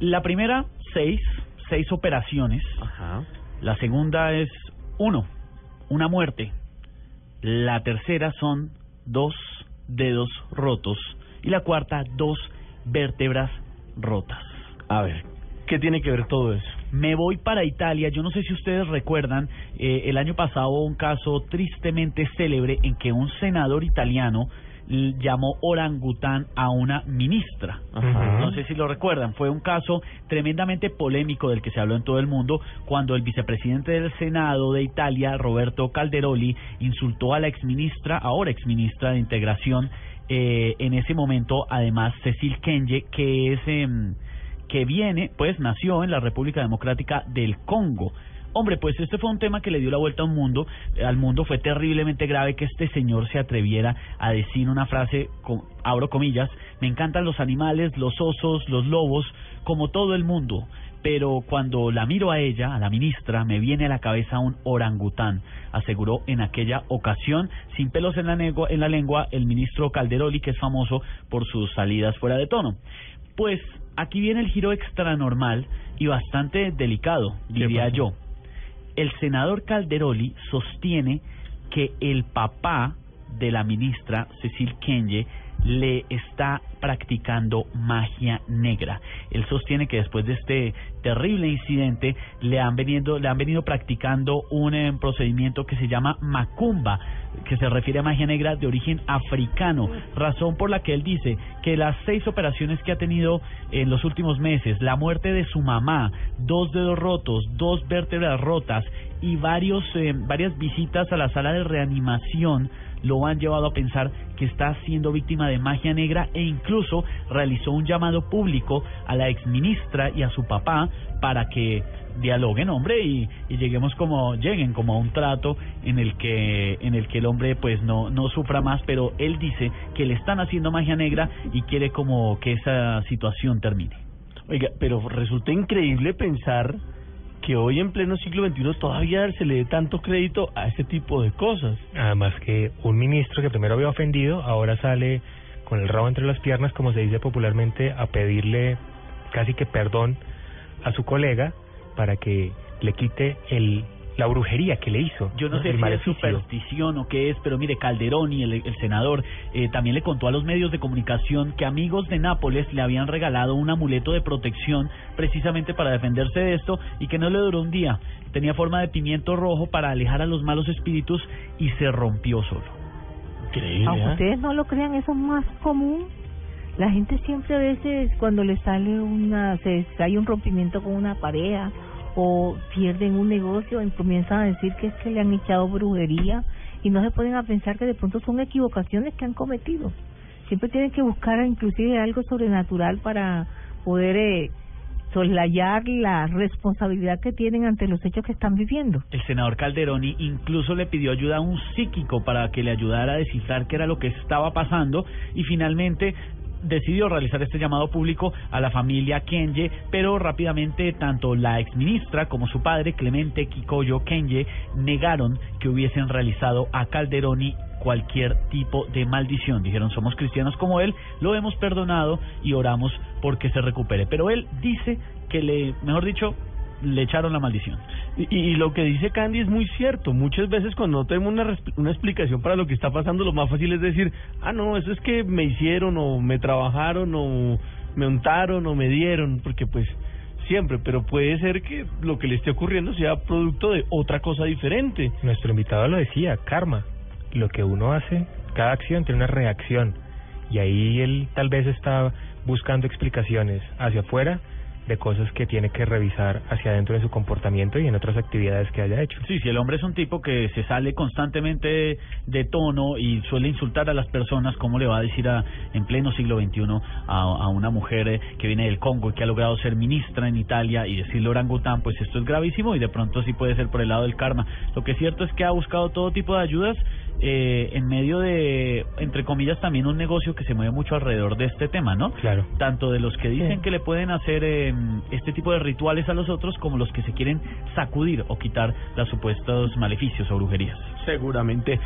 La primera, seis, seis operaciones. Ajá. La segunda es uno, una muerte. La tercera son dos dedos rotos. Y la cuarta, dos vértebras rotas. A ver, ¿qué tiene que ver todo eso? Me voy para Italia. Yo no sé si ustedes recuerdan, eh, el año pasado un caso tristemente célebre en que un senador italiano llamó orangután a una ministra. Ajá. No sé si lo recuerdan. Fue un caso tremendamente polémico del que se habló en todo el mundo cuando el vicepresidente del Senado de Italia, Roberto Calderoli, insultó a la exministra, ahora exministra de Integración, eh, en ese momento, además, Cecil Kenye, que es... em, que viene, pues nació en la República Democrática del Congo. Hombre, pues este fue un tema que le dio la vuelta a un mundo, al mundo fue terriblemente grave que este señor se atreviera a decir una frase, con, abro comillas, me encantan los animales, los osos, los lobos, como todo el mundo, pero cuando la miro a ella, a la ministra, me viene a la cabeza un orangután, aseguró en aquella ocasión, sin pelos en la, lengua, en la lengua, el ministro Calderoli, que es famoso por sus salidas fuera de tono. Pues aquí viene el giro extranormal y bastante delicado, diría yo. El senador Calderoli sostiene que el papá de la ministra Cecil Kenye le está practicando magia negra. Él sostiene que después de este terrible incidente le han venido le han venido practicando un eh, procedimiento que se llama macumba, que se refiere a magia negra de origen africano, razón por la que él dice que las seis operaciones que ha tenido en los últimos meses, la muerte de su mamá, dos dedos rotos, dos vértebras rotas y varios eh, varias visitas a la sala de reanimación lo han llevado a pensar que está siendo víctima de magia negra e incluso realizó un llamado público a la exministra y a su papá para que dialoguen, hombre, y, y lleguemos como lleguen como a un trato en el que en el que el hombre pues no no sufra más, pero él dice que le están haciendo magia negra y quiere como que esa situación termine. Oiga, pero resulta increíble pensar que hoy en pleno siglo XXI todavía se le dé tanto crédito a este tipo de cosas. Además que un ministro que primero había ofendido, ahora sale con el rabo entre las piernas, como se dice popularmente, a pedirle casi que perdón a su colega para que le quite el la brujería que le hizo. Yo no sé si es superstición o qué es, pero mire, Calderoni, el, el senador, eh, también le contó a los medios de comunicación que amigos de Nápoles le habían regalado un amuleto de protección precisamente para defenderse de esto y que no le duró un día. Tenía forma de pimiento rojo para alejar a los malos espíritus y se rompió solo. Increíble, Aunque ¿ah? ustedes no lo crean, eso es más común. La gente siempre a veces cuando le sale una, se hay un rompimiento con una pareja o pierden un negocio y comienzan a decir que es que le han echado brujería y no se pueden a pensar que de pronto son equivocaciones que han cometido. Siempre tienen que buscar inclusive algo sobrenatural para poder eh, soslayar la responsabilidad que tienen ante los hechos que están viviendo. El senador Calderoni incluso le pidió ayuda a un psíquico para que le ayudara a descifrar qué era lo que estaba pasando y finalmente decidió realizar este llamado público a la familia Kenye, pero rápidamente tanto la exministra como su padre Clemente Kikoyo Kenye negaron que hubiesen realizado a Calderoni cualquier tipo de maldición. Dijeron, somos cristianos como él, lo hemos perdonado y oramos porque se recupere. Pero él dice que le, mejor dicho, le echaron la maldición. Y, y lo que dice Candy es muy cierto. Muchas veces cuando no tenemos una, una explicación para lo que está pasando, lo más fácil es decir, ah, no, eso es que me hicieron o me trabajaron o me untaron o me dieron, porque pues siempre, pero puede ser que lo que le esté ocurriendo sea producto de otra cosa diferente. Nuestro invitado lo decía, karma. Lo que uno hace, cada acción tiene una reacción. Y ahí él tal vez está buscando explicaciones hacia afuera de cosas que tiene que revisar hacia adentro de su comportamiento y en otras actividades que haya hecho. Sí, si el hombre es un tipo que se sale constantemente de tono y suele insultar a las personas, ¿cómo le va a decir a, en pleno siglo XXI a, a una mujer eh, que viene del Congo y que ha logrado ser ministra en Italia y decirle orangután? Pues esto es gravísimo y de pronto sí puede ser por el lado del karma. Lo que es cierto es que ha buscado todo tipo de ayudas eh, en medio de, entre comillas, también un negocio que se mueve mucho alrededor de este tema, ¿no? Claro. Tanto de los que dicen Sí. que le pueden hacer eh, este tipo de rituales a los otros como los que se quieren sacudir o quitar los supuestos maleficios o brujerías. Seguramente.